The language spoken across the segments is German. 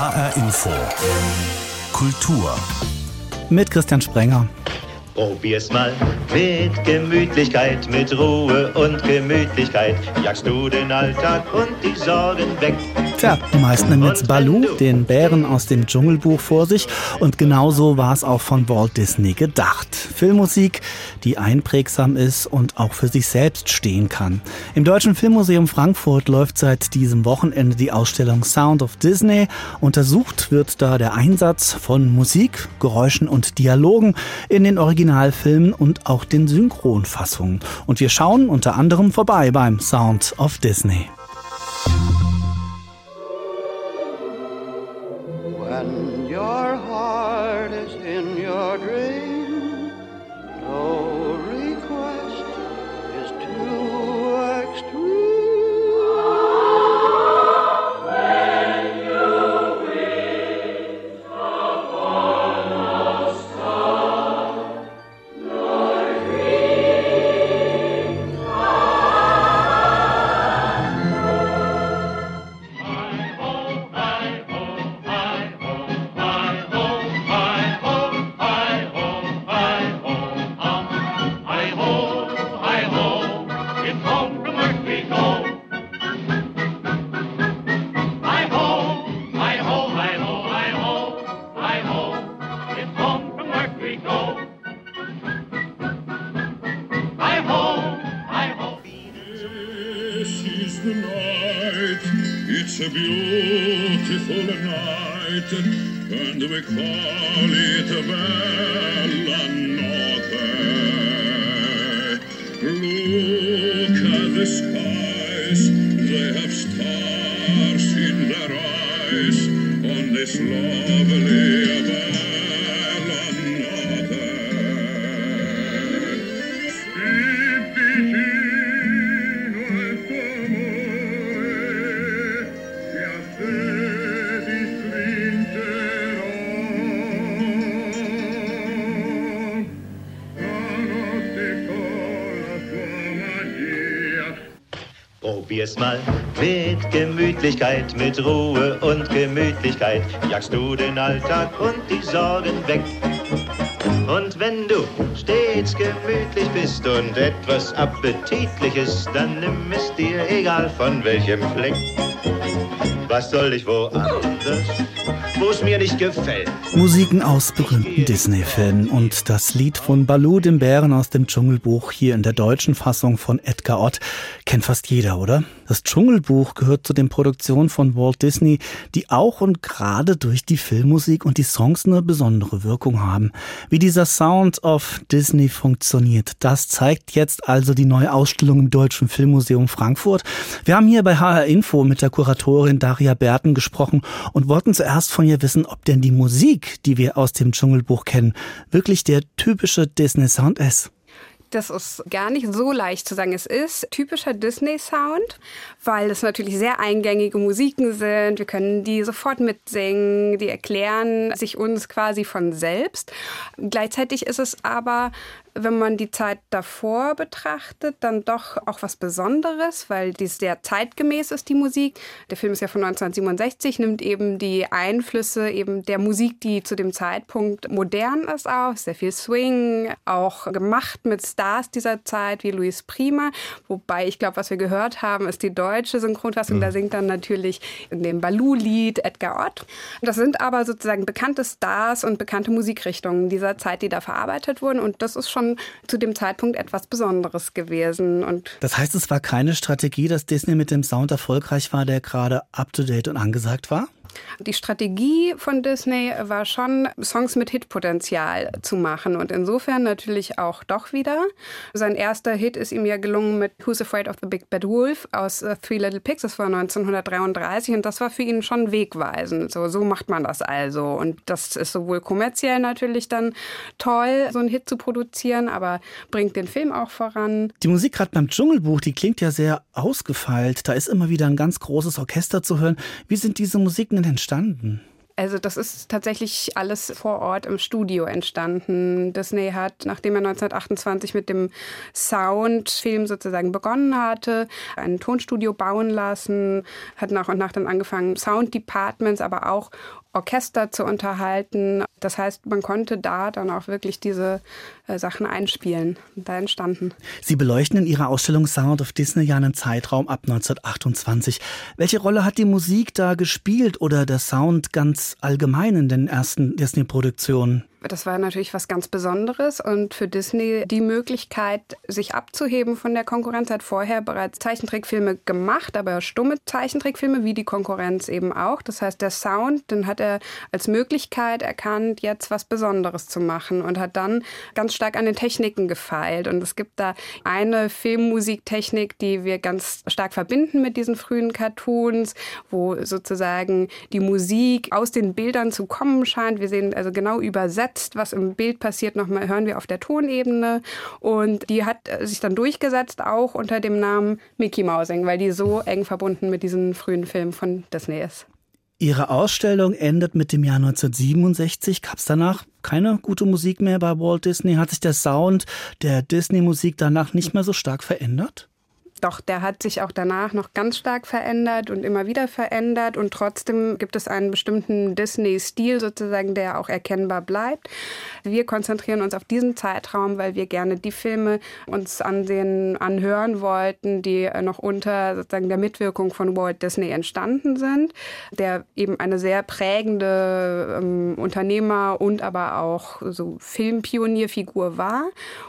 HR Info. Kultur. Mit Christian Sprenger. Probier's mal mit Gemütlichkeit, mit Ruhe und Gemütlichkeit. Jagst du den Alltag und die Sorgen weg. Tja, die meisten haben jetzt Baloo, den Bären aus dem Dschungelbuch vor sich. Und genauso war es auch von Walt Disney gedacht. Filmmusik, die einprägsam ist und auch für sich selbst stehen kann. Im Deutschen Filmmuseum Frankfurt läuft seit diesem Wochenende die Ausstellung Sound of Disney. Untersucht wird da der Einsatz von Musik, Geräuschen und Dialogen in den Originalfilmen und auch den Synchronfassungen. Und wir schauen unter anderem vorbei beim Sound of Disney. When your heart a beautiful night, and we call it bella notte. Look at the skies, Probier's mal mit Gemütlichkeit, mit Ruhe und Gemütlichkeit. Jagst du den Alltag und die Sorgen weg. Und wenn du stets gemütlich bist und etwas Appetitliches, dann nimm es dir egal von welchem Fleck. Was soll ich woanders, wo es mir nicht gefällt? Musiken aus berühmten Disney-Filmen und das Lied von Baloo, dem Bären aus dem Dschungelbuch, hier in der deutschen Fassung von Edgar Ott, kennt fast jeder, oder? Das Dschungelbuch gehört zu den Produktionen von Walt Disney, die auch und gerade durch die Filmmusik und die Songs eine besondere Wirkung haben. Wie dieser Sound of Disney funktioniert, das zeigt jetzt also die neue Ausstellung im Deutschen Filmmuseum Frankfurt. Wir haben hier bei HR Info mit der Kuratorin Daria Berten gesprochen und wollten zuerst von ihr wissen, ob denn die Musik, die wir aus dem Dschungelbuch kennen, wirklich der typische Disney-Sound ist. Das ist gar nicht so leicht zu sagen. Es ist typischer Disney-Sound, weil es natürlich sehr eingängige Musiken sind. Wir können die sofort mitsingen, die erklären sich uns quasi von selbst. Gleichzeitig ist es aber wenn man die Zeit davor betrachtet, dann doch auch was Besonderes, weil die sehr zeitgemäß ist, die Musik. Der Film ist ja von 1967, nimmt eben die Einflüsse eben der Musik, die zu dem Zeitpunkt modern ist, auf. Sehr viel Swing, auch gemacht mit Stars dieser Zeit wie Luis Prima. Wobei ich glaube, was wir gehört haben, ist die deutsche Synchronfassung. Mhm. Da singt dann natürlich in dem Baloo-Lied Edgar Ott. Das sind aber sozusagen bekannte Stars und bekannte Musikrichtungen dieser Zeit, die da verarbeitet wurden. Und das ist schon zu dem Zeitpunkt etwas Besonderes gewesen. Und das heißt, es war keine Strategie, dass Disney mit dem Sound erfolgreich war, der gerade up-to-date und angesagt war? Die Strategie von Disney war schon, Songs mit Hitpotenzial zu machen und insofern natürlich auch doch wieder. Sein erster Hit ist ihm ja gelungen mit Who's Afraid of the Big Bad Wolf aus uh, Three Little Pigs, das war 1933 und das war für ihn schon wegweisend. So, so macht man das also und das ist sowohl kommerziell natürlich dann toll, so einen Hit zu produzieren, aber bringt den Film auch voran. Die Musik gerade beim Dschungelbuch, die klingt ja sehr ausgefeilt. Da ist immer wieder ein ganz großes Orchester zu hören. Wie sind diese Musiken denn entstanden? Also das ist tatsächlich alles vor Ort im Studio entstanden. Disney hat, nachdem er 1928 mit dem Soundfilm sozusagen begonnen hatte, ein Tonstudio bauen lassen, hat nach und nach dann angefangen, Sound Departments, aber auch Orchester zu unterhalten. Das heißt, man konnte da dann auch wirklich diese äh, Sachen einspielen. Da entstanden. Sie beleuchten in Ihrer Ausstellung Sound of Disney ja einen Zeitraum ab 1928. Welche Rolle hat die Musik da gespielt oder der Sound ganz allgemein in den ersten Disney-Produktionen? Das war natürlich was ganz Besonderes und für Disney die Möglichkeit, sich abzuheben von der Konkurrenz, hat vorher bereits Zeichentrickfilme gemacht, aber stumme Zeichentrickfilme wie die Konkurrenz eben auch. Das heißt, der Sound, den hat er als Möglichkeit erkannt, jetzt was Besonderes zu machen und hat dann ganz stark an den Techniken gefeilt. Und es gibt da eine Filmmusiktechnik, die wir ganz stark verbinden mit diesen frühen Cartoons, wo sozusagen die Musik aus den Bildern zu kommen scheint. Wir sehen also genau übersetzt übersetzt, was im Bild passiert, nochmal hören wir auf der Tonebene. Und die hat sich dann durchgesetzt, auch unter dem Namen Mickey Mousing, weil die so eng verbunden mit diesen frühen Filmen von Disney ist. Ihre Ausstellung endet mit dem Jahr 1967. Gab es danach keine gute Musik mehr bei Walt Disney? Hat sich der Sound der Disney-Musik danach nicht mehr so stark verändert? Doch, der hat sich auch danach noch ganz stark verändert und immer wieder verändert. Und trotzdem gibt es einen bestimmten Disney-Stil sozusagen, der auch erkennbar bleibt. Wir konzentrieren uns auf diesen Zeitraum, weil wir gerne die Filme uns ansehen, anhören wollten, die noch unter sozusagen der Mitwirkung von Walt Disney entstanden sind, der eben eine sehr prägende ähm, Unternehmer und aber auch so Filmpionierfigur war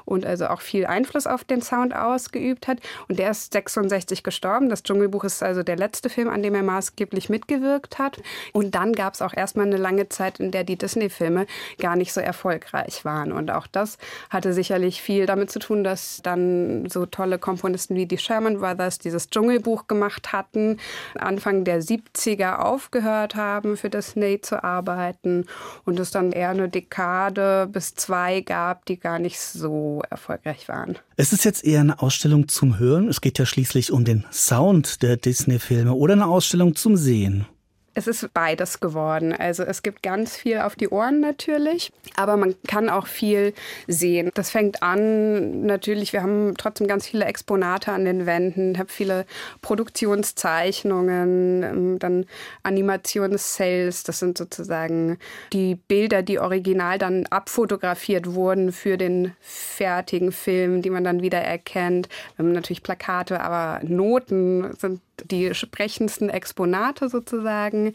und also auch viel Einfluss auf den Sound ausgeübt hat. Und der ist ist 66 gestorben. Das Dschungelbuch ist also der letzte Film, an dem er maßgeblich mitgewirkt hat. Und dann gab es auch erstmal eine lange Zeit, in der die Disney-Filme gar nicht so erfolgreich waren. Und auch das hatte sicherlich viel damit zu tun, dass dann so tolle Komponisten wie die Sherman Brothers dieses Dschungelbuch gemacht hatten, Anfang der 70er aufgehört haben, für Disney zu arbeiten und es dann eher eine Dekade bis zwei gab, die gar nicht so erfolgreich waren. Es ist jetzt eher eine Ausstellung zum Hören. Es geht ja schließlich um den Sound der Disney-Filme oder eine Ausstellung zum Sehen. Es ist beides geworden. Also es gibt ganz viel auf die Ohren natürlich, aber man kann auch viel sehen. Das fängt an natürlich, wir haben trotzdem ganz viele Exponate an den Wänden, habe viele Produktionszeichnungen, ähm, dann Animationscells, das sind sozusagen die Bilder, die original dann abfotografiert wurden für den fertigen Film, die man dann wieder erkennt. Wir haben natürlich Plakate, aber Noten sind die sprechendsten Exponate sozusagen.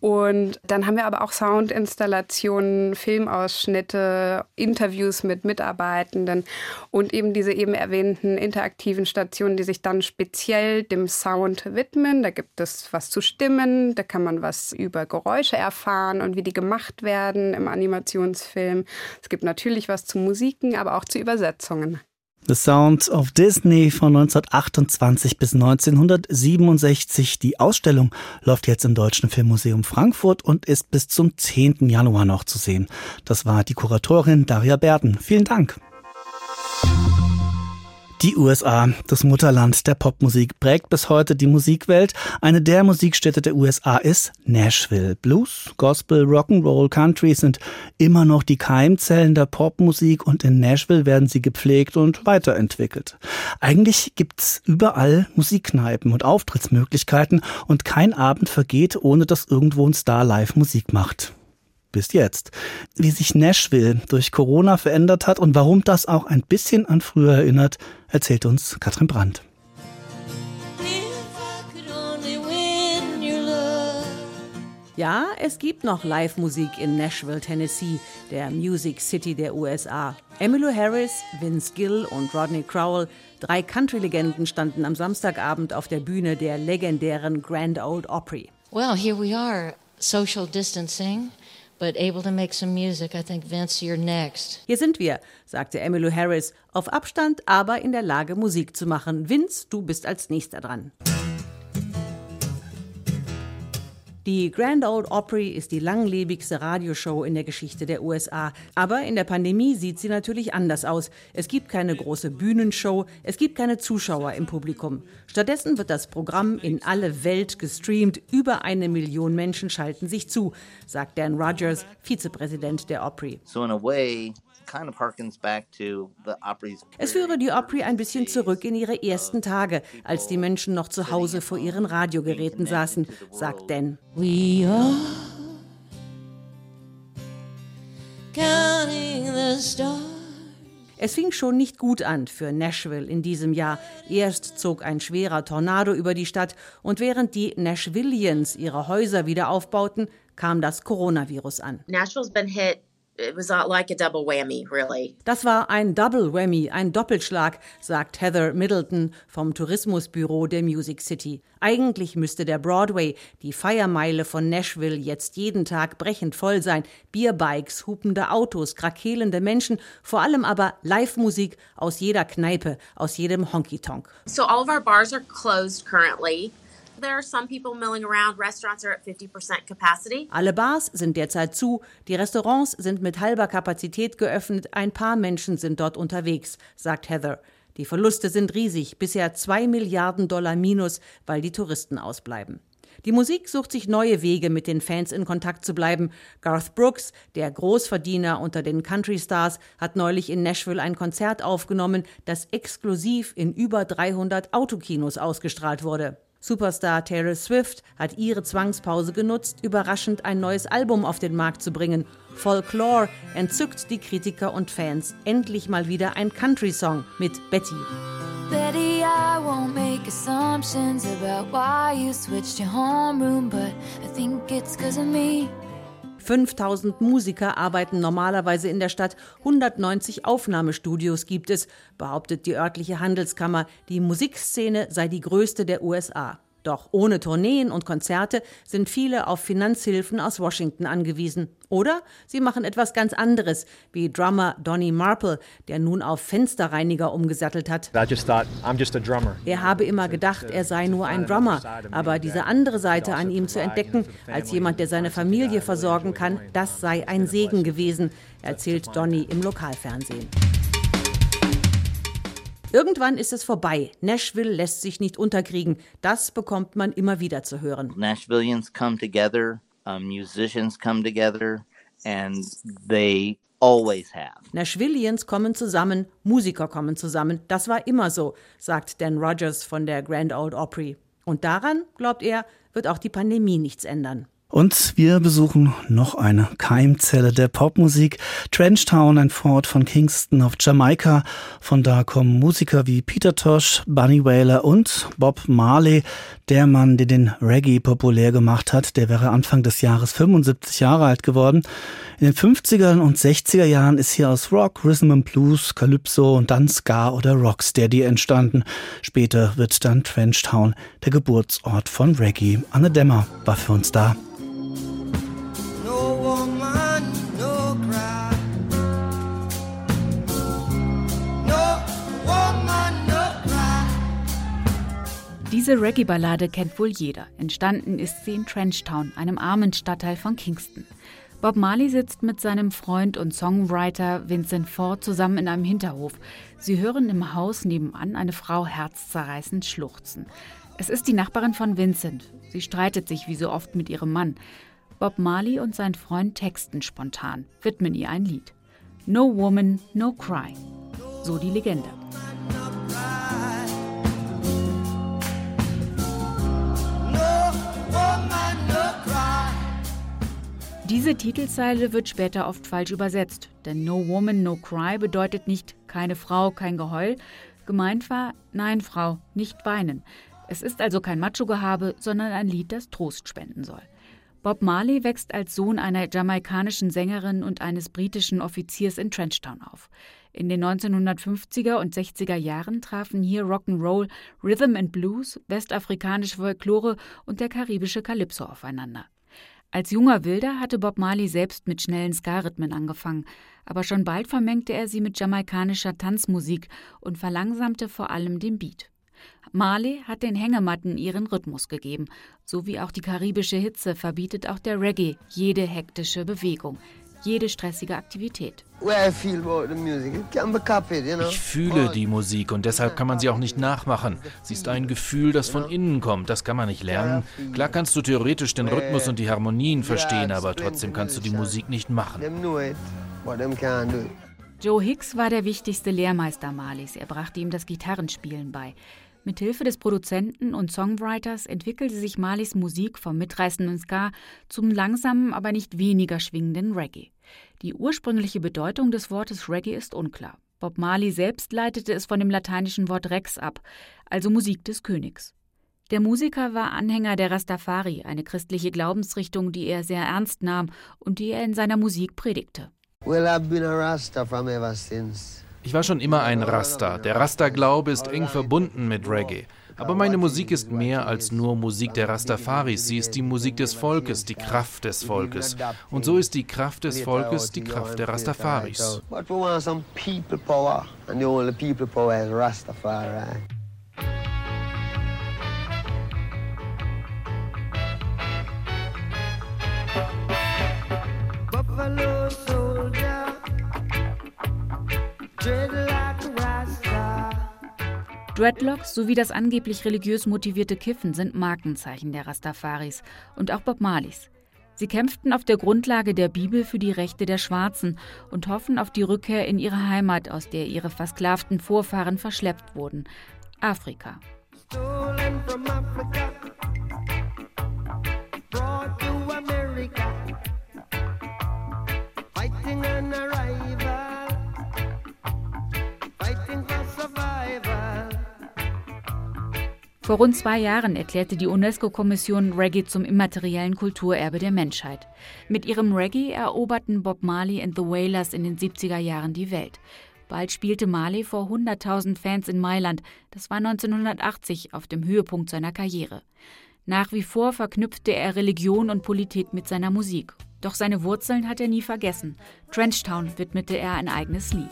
Und dann haben wir aber auch Soundinstallationen, Filmausschnitte, Interviews mit Mitarbeitenden und eben diese eben erwähnten interaktiven Stationen, die sich dann speziell dem Sound widmen. Da gibt es was zu Stimmen, da kann man was über Geräusche erfahren und wie die gemacht werden im Animationsfilm. Es gibt natürlich was zu Musiken, aber auch zu Übersetzungen. The Sound of Disney von 1928 bis 1967. Die Ausstellung läuft jetzt im Deutschen Filmmuseum Frankfurt und ist bis zum 10. Januar noch zu sehen. Das war die Kuratorin Daria Berden. Vielen Dank. Die USA, das Mutterland der Popmusik, prägt bis heute die Musikwelt. Eine der Musikstädte der USA ist Nashville. Blues, Gospel, Rock'n'Roll, Country sind immer noch die Keimzellen der Popmusik und in Nashville werden sie gepflegt und weiterentwickelt. Eigentlich gibt's überall Musikkneipen und Auftrittsmöglichkeiten und kein Abend vergeht, ohne dass irgendwo ein Star live Musik macht bis jetzt. Wie sich Nashville durch Corona verändert hat und warum das auch ein bisschen an früher erinnert, erzählt uns Katrin Brandt. Ja, es gibt noch Live-Musik in Nashville, Tennessee, der Music City der USA. Emmylou Harris, Vince Gill und Rodney Crowell, drei Country-Legenden, standen am Samstagabend auf der Bühne der legendären Grand Old Opry. Well, here we are, social distancing but able to make some music. I think Vince, you're next. Hier sind wir, sagte Emmylou Harris, auf Abstand, aber in der Lage, Musik zu machen. Vince, du bist als nächster dran. Die Grand Old Opry ist die langlebigste Radioshow in der Geschichte der USA. Aber in der Pandemie sieht sie natürlich anders aus. Es gibt keine große Bühnenshow, es gibt keine Zuschauer im Publikum. Stattdessen wird das Programm in alle Welt gestreamt. Über eine Million Menschen schalten sich zu, sagt Dan Rogers, Vizepräsident der Opry. So in a way, es führe die Opry ein bisschen zurück in ihre ersten Tage, als die Menschen noch zu Hause vor ihren Radiogeräten saßen, sagt Dan. We are counting the stars. Es fing schon nicht gut an für Nashville in diesem Jahr. Erst zog ein schwerer Tornado über die Stadt und während die Nashvillians ihre Häuser wieder aufbauten, kam das Coronavirus an. Nashville's been hit it was like a double whammy, really. Das war ein Double Whammy, ein Doppelschlag, sagt Heather Middleton vom Tourismusbüro der Music City. Eigentlich müsste der Broadway, die Feiermeile von Nashville, jetzt jeden Tag brechend voll sein. Bierbikes, hupende Autos, krakelende Menschen, vor allem aber Live-Musik aus jeder Kneipe, aus jedem Honky-Tonk. So all of our bars are closed currently. There are some people milling around. Restaurants are at 50% capacity. Alle Bars sind derzeit zu, die Restaurants sind mit halber Kapazität geöffnet, ein paar Menschen sind dort unterwegs, sagt Heather. Die Verluste sind riesig, bisher 2 Milliarden Dollar minus, weil die Touristen ausbleiben. Die Musik sucht sich neue Wege, mit den Fans in Kontakt zu bleiben. Garth Brooks, der Großverdiener unter den Country Stars, hat neulich in Nashville ein Konzert aufgenommen, das exklusiv in über 300 Autokinos ausgestrahlt wurde. Superstar Taylor Swift hat ihre Zwangspause genutzt, überraschend ein neues Album auf den Markt zu bringen. Folklore entzückt die Kritiker und Fans. Endlich mal wieder ein Country-Song mit Betty. Betty, I won't make assumptions about why you switched your homeroom, but I think it's cause of me. 5000 Musiker arbeiten normalerweise in der Stadt, 190 Aufnahmestudios gibt es, behauptet die örtliche Handelskammer, die Musikszene sei die größte der USA. Doch ohne Tourneen und Konzerte sind viele auf Finanzhilfen aus Washington angewiesen. Oder sie machen etwas ganz anderes, wie Drummer Donny Marple, der nun auf Fensterreiniger umgesattelt hat. Er habe immer gedacht, er sei nur ein Drummer, aber diese andere Seite an ihm zu entdecken, als jemand, der seine Familie versorgen kann, das sei ein Segen gewesen, erzählt Donny im Lokalfernsehen. Irgendwann ist es vorbei. Nashville lässt sich nicht unterkriegen. Das bekommt man immer wieder zu hören. Nashvillians come together, uh, musicians come together and they always have. Nashvillians kommen zusammen, Musiker kommen zusammen. Das war immer so, sagt Dan Rogers von der Grand Old Opry. Und daran, glaubt er, wird auch die Pandemie nichts ändern. Und wir besuchen noch eine Keimzelle der Popmusik. Trenchtown, ein Vorort von Kingston auf Jamaika. Von da kommen Musiker wie Peter Tosh, Bunny Whaler und Bob Marley. Der Mann, der den Reggae populär gemacht hat, der wäre Anfang des Jahres 75 Jahre alt geworden. In den 50er und 60er Jahren ist hier aus Rock, Rhythm and Blues, Calypso und dann Ska oder Rocksteady entstanden. Später wird dann Trenchtown der Geburtsort von Reggae. Anne Dämmer war für uns da. Diese Reggae-Ballade kennt wohl jeder. Entstanden ist sie in Trenchtown, einem armen Stadtteil von Kingston. Bob Marley sitzt mit seinem Freund und Songwriter Vincent Ford zusammen in einem Hinterhof. Sie hören im Haus nebenan eine Frau herzzerreißend schluchzen. Es ist die Nachbarin von Vincent. Sie streitet sich wie so oft mit ihrem Mann. Bob Marley und sein Freund texten spontan, widmen ihr ein Lied. No Woman, No Cry. So die Legende. Diese Titelzeile wird später oft falsch übersetzt, denn No Woman, No Cry bedeutet nicht keine Frau, kein Geheul. Gemeint war, nein, Frau, nicht weinen. Es ist also kein Macho-Gehabe, sondern ein Lied, das Trost spenden soll. Bob Marley wächst als Sohn einer jamaikanischen Sängerin und eines britischen Offiziers in Trenchtown auf. In den 1950er und 60er Jahren trafen hier Rock'n'Roll, Rhythm and Blues, westafrikanische Folklore und der karibische Calypso aufeinander. Als junger Wilder hatte Bob Marley selbst mit schnellen Ska-Rhythmen angefangen, aber schon bald vermengte er sie mit jamaikanischer Tanzmusik und verlangsamte vor allem den Beat. Marley hat den Hängematten ihren Rhythmus gegeben. So wie auch die karibische Hitze verbietet auch der Reggae jede hektische Bewegung, jede stressige Aktivität. Ich fühle die Musik und deshalb kann man sie auch nicht nachmachen. Sie ist ein Gefühl, das von innen kommt. Das kann man nicht lernen. Klar kannst du theoretisch den Rhythmus und die Harmonien verstehen, aber trotzdem kannst du die Musik nicht machen. Joe Hicks war der wichtigste Lehrmeister Marleys. Er brachte ihm das Gitarrenspielen bei. Mit Hilfe des Produzenten und Songwriters entwickelte sich Marleys Musik vom mitreißenden Ska zum langsamen, aber nicht weniger schwingenden Reggae. Die ursprüngliche Bedeutung des Wortes Reggae ist unklar. Bob Marley selbst leitete es von dem lateinischen Wort Rex ab, also Musik des Königs. Der Musiker war Anhänger der Rastafari, eine christliche Glaubensrichtung, die er sehr ernst nahm und die er in seiner Musik predigte. Well, I've been a Rasta from ever since. Ich war schon immer ein Rasta. Der Rasta-Glaube ist eng verbunden mit Reggae. Aber meine Musik ist mehr als nur Musik der Rastafaris. Sie ist die Musik des Volkes, die Kraft des Volkes. Und so ist die Kraft des Volkes die Kraft der Rastafaris. But we want some people power, and the only people power is Rastafari. Dreadlocks sowie das angeblich religiös motivierte Kiffen sind Markenzeichen der Rastafaris und auch Bob Marleys. Sie kämpften auf der Grundlage der Bibel für die Rechte der Schwarzen und hoffen auf die Rückkehr in ihre Heimat, aus der ihre versklavten Vorfahren verschleppt wurden, Afrika. stolen from Africa, Vor rund zwei Jahren erklärte die UNESCO-Kommission Reggae zum immateriellen Kulturerbe der Menschheit. Mit ihrem Reggae eroberten Bob Marley und The Wailers in den 70er Jahren die Welt. Bald spielte Marley vor 100.000 Fans in Mailand. Das war 1980 auf dem Höhepunkt seiner Karriere. Nach wie vor verknüpfte er Religion und Politik mit seiner Musik. Doch seine Wurzeln hat er nie vergessen. Trenchtown widmete er ein eigenes Lied.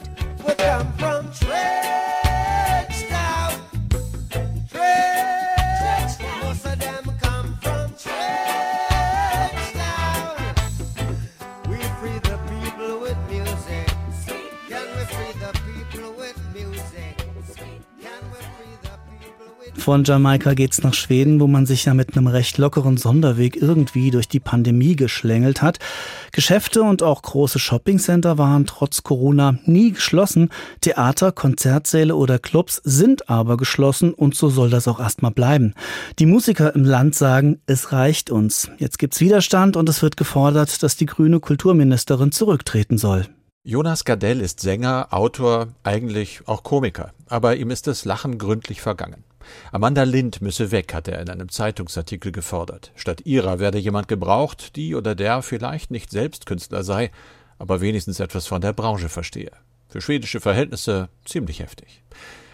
Von Jamaika geht's nach Schweden, wo man sich ja mit einem recht lockeren Sonderweg irgendwie durch die Pandemie geschlängelt hat. Geschäfte und auch große Shoppingcenter waren trotz Corona nie geschlossen. Theater, Konzertsäle oder Clubs sind aber geschlossen und so soll das auch erstmal bleiben. Die Musiker im Land sagen, es reicht uns. Jetzt gibt's Widerstand und es wird gefordert, dass die grüne Kulturministerin zurücktreten soll. Jonas Gardell ist Sänger, Autor, eigentlich auch Komiker, aber ihm ist das Lachen gründlich vergangen. Amanda Lind müsse weg, hat er in einem Zeitungsartikel gefordert. Statt ihrer werde jemand gebraucht, die oder der vielleicht nicht selbst Künstler sei, aber wenigstens etwas von der Branche verstehe. Für schwedische Verhältnisse ziemlich heftig.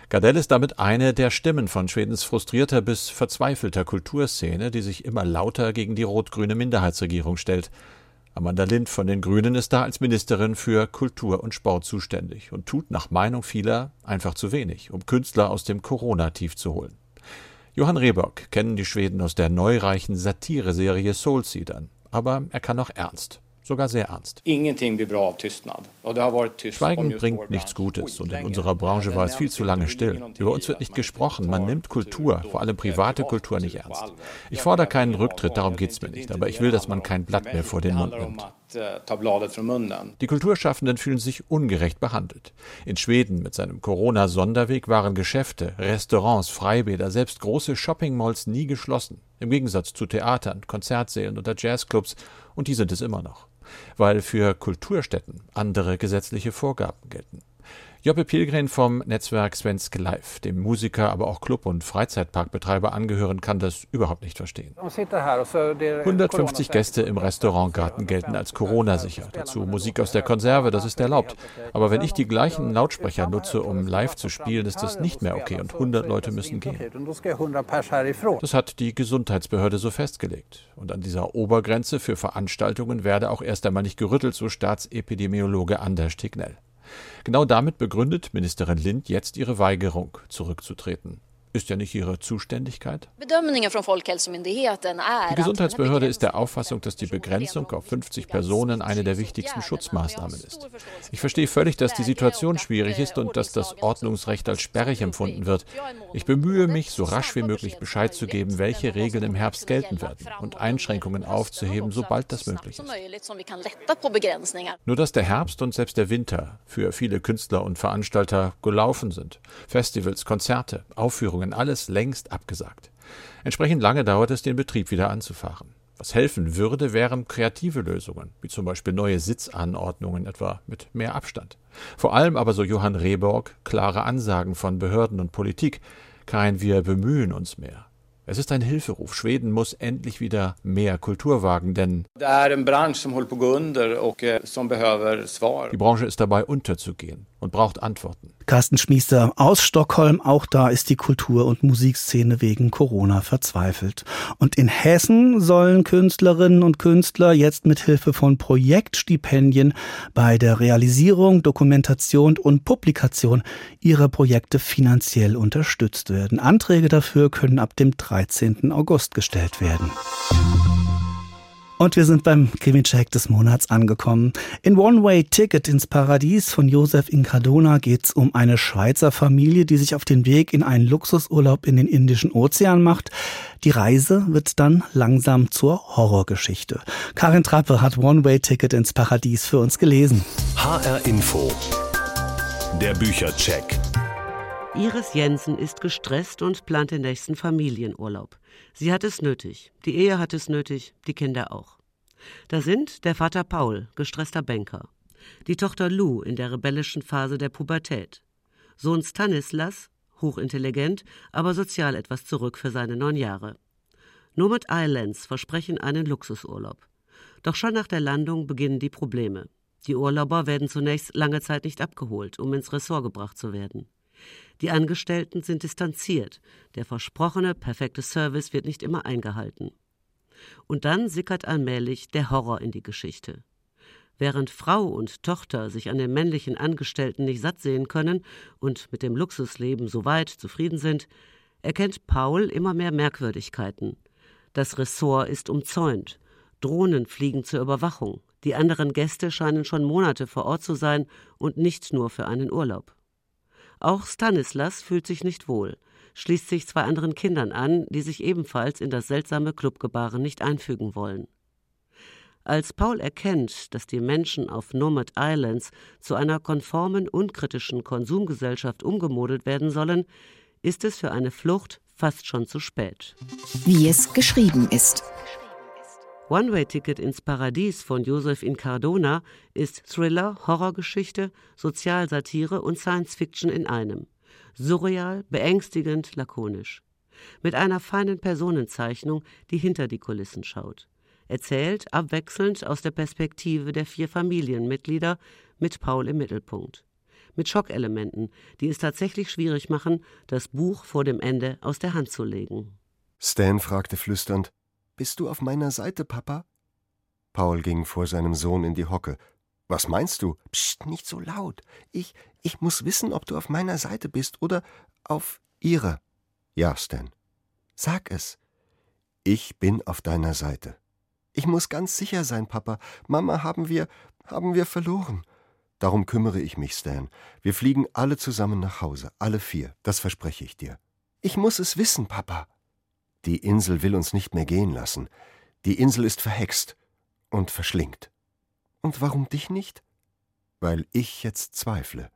Gardell ist damit eine der Stimmen von Schwedens frustrierter bis verzweifelter Kulturszene, die sich immer lauter gegen die rot-grüne Minderheitsregierung stellt. Amanda Lind von den Grünen ist da als Ministerin für Kultur und Sport zuständig und tut nach Meinung vieler einfach zu wenig, um Künstler aus dem Corona-Tief zu holen. Johann Rehbock kennen die Schweden aus der neureichen Satireserie Soulseedern, aber er kann auch ernst. Sogar sehr ernst. Schweigen bringt nichts Gutes und in unserer Branche war es viel zu lange still. Über uns wird nicht gesprochen, man nimmt Kultur, vor allem private Kultur, nicht ernst. Ich fordere keinen Rücktritt, darum geht's mir nicht, aber ich will, dass man kein Blatt mehr vor den Mund nimmt. Eh. Die Kulturschaffenden fühlen sich ungerecht behandelt. In Schweden mit seinem Corona-Sonderweg waren Geschäfte, Restaurants, Freibäder, selbst große Shoppingmalls nie geschlossen. Im Gegensatz zu Theatern, Konzertsälen oder Jazzclubs. Und die sind es immer noch. Weil für Kulturstätten andere gesetzliche Vorgaben gelten. Joppe Pilgren vom Netzwerk Svensk Live, dem Musiker, aber auch Club- und Freizeitparkbetreiber angehören, kann das überhaupt nicht verstehen. 150 Gäste im Restaurantgarten gelten als Corona-sicher. Dazu Musik aus der Konserve, das ist erlaubt. Aber wenn ich die gleichen Lautsprecher nutze, um live zu spielen, ist das nicht mehr okay und 100 Leute müssen gehen. Das hat die Gesundheitsbehörde so festgelegt. Und an dieser Obergrenze für Veranstaltungen werde auch erst einmal nicht gerüttelt, so Staatsepidemiologe Anders Tignell. Genau damit begründet Ministerin Lind jetzt ihre Weigerung, zurückzutreten. Ist ja nicht ihre Zuständigkeit. Die Gesundheitsbehörde ist der Auffassung, dass die Begrenzung auf 50 Personen eine der wichtigsten Schutzmaßnahmen ist. Ich verstehe völlig, dass die Situation schwierig ist und dass das Ordnungsrecht als sperrig empfunden wird. Ich bemühe mich, so rasch wie möglich Bescheid zu geben, welche Regeln im Herbst gelten werden und Einschränkungen aufzuheben, sobald das möglich ist. Nur dass der Herbst und selbst der Winter für viele Künstler und Veranstalter gelaufen sind. Festivals, Konzerte, Aufführungen, alles längst abgesagt. Entsprechend lange dauert es, den Betrieb wieder anzufahren. Was helfen würde, wären kreative Lösungen, wie zum Beispiel neue Sitzanordnungen, etwa mit mehr Abstand. Vor allem aber, so Johann Rehborg, klare Ansagen von Behörden und Politik. Kein Wir bemühen uns mehr. Es ist ein Hilferuf. Schweden muss endlich wieder mehr Kultur wagen, denn eh, die Branche ist dabei unterzugehen und braucht Antworten. Carsten Schmiester aus Stockholm. Auch da ist die Kultur- und Musikszene wegen Corona verzweifelt. Und in Hessen sollen Künstlerinnen und Künstler jetzt mit Hilfe von Projektstipendien bei der Realisierung, Dokumentation und Publikation ihrer Projekte finanziell unterstützt werden. Anträge dafür können ab dem 13. August gestellt werden. Und wir sind beim Krimi-Check des Monats angekommen. In One Way Ticket ins Paradies von Josef Incardona geht's um eine Schweizer Familie, die sich auf den Weg in einen Luxusurlaub in den Indischen Ozean macht. Die Reise wird dann langsam zur Horrorgeschichte. Karin Trappe hat One Way Ticket ins Paradies für uns gelesen. HR Info. Der Büchercheck. Iris Jensen ist gestresst und plant den nächsten Familienurlaub. Sie hat es nötig. Die Ehe hat es nötig, die Kinder auch. Da sind der Vater Paul, gestresster Banker. Die Tochter Lou in der rebellischen Phase der Pubertät. Sohn Stanislas, hochintelligent, aber sozial etwas zurück für seine neun Jahre. Nomad Islands versprechen einen Luxusurlaub. Doch schon nach der Landung beginnen die Probleme. Die Urlauber werden zunächst lange Zeit nicht abgeholt, um ins Ressort gebracht zu werden. Die Angestellten sind distanziert. Der versprochene perfekte Service wird nicht immer eingehalten. Und dann sickert allmählich der Horror in die Geschichte. Während Frau und Tochter sich an den männlichen Angestellten nicht satt sehen können und mit dem Luxusleben so weit zufrieden sind, erkennt Paul immer mehr Merkwürdigkeiten. Das Ressort ist umzäunt. Drohnen fliegen zur Überwachung. Die anderen Gäste scheinen schon Monate vor Ort zu sein und nicht nur für einen Urlaub. Auch Stanislas fühlt sich nicht wohl, schließt sich zwei anderen Kindern an, die sich ebenfalls in das seltsame Clubgebaren nicht einfügen wollen. Als Paul erkennt, dass die Menschen auf Nomad Islands zu einer konformen, unkritischen Konsumgesellschaft umgemodelt werden sollen, ist es für eine Flucht fast schon zu spät. Wie es geschrieben ist. One-Way-Ticket ins Paradies von Josef Incardona ist Thriller, Horrorgeschichte, Sozialsatire und Science-Fiction in einem. Surreal, beängstigend, lakonisch. Mit einer feinen Personenzeichnung, die hinter die Kulissen schaut. Erzählt abwechselnd aus der Perspektive der vier Familienmitglieder mit Paul im Mittelpunkt. Mit Schockelementen, die es tatsächlich schwierig machen, das Buch vor dem Ende aus der Hand zu legen. Stan fragte flüsternd: Bist du auf meiner Seite, Papa? Paul ging vor seinem Sohn in die Hocke. Was meinst du? Psst, nicht so laut. Ich, ich muss wissen, ob du auf meiner Seite bist oder auf ihrer. Ja, Stan. Sag es. Ich bin auf deiner Seite. Ich muss ganz sicher sein, Papa. Mama haben wir, haben wir verloren. Darum kümmere ich mich, Stan. Wir fliegen alle zusammen nach Hause, alle vier, das verspreche ich dir. Ich muss es wissen, Papa. Die Insel will uns nicht mehr gehen lassen. Die Insel ist verhext und verschlingt. Und warum dich nicht? Weil ich jetzt zweifle.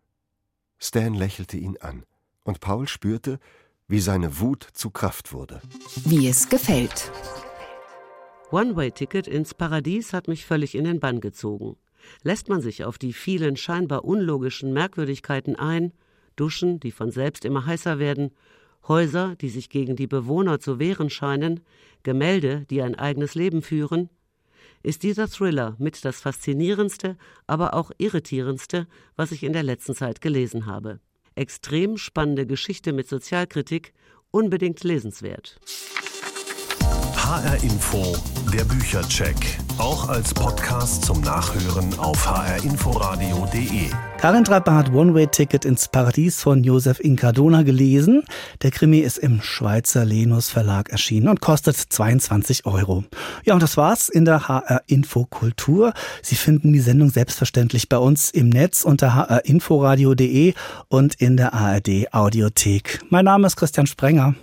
Stan lächelte ihn an, und Paul spürte, wie seine Wut zu Kraft wurde. Wie es gefällt. One-Way-Ticket ins Paradies hat mich völlig in den Bann gezogen. Lässt man sich auf die vielen scheinbar unlogischen Merkwürdigkeiten ein, Duschen, die von selbst immer heißer werden, Häuser, die sich gegen die Bewohner zu wehren scheinen, Gemälde, die ein eigenes Leben führen, ist dieser Thriller mit das faszinierendste, aber auch irritierendste, was ich in der letzten Zeit gelesen habe. Extrem spannende Geschichte mit Sozialkritik, unbedingt lesenswert. HR Info, der Büchercheck. Auch als Podcast zum Nachhören auf hrinforadio.de. Karin Trapper hat One-Way-Ticket ins Paradies von Josef Incardona gelesen. Der Krimi ist im Schweizer Lenus Verlag erschienen und kostet 22 Euro. Ja, und das war's in der HR Info Kultur. Sie finden die Sendung selbstverständlich bei uns im Netz unter hrinforadio.de und in der ARD Audiothek. Mein Name ist Christian Sprenger.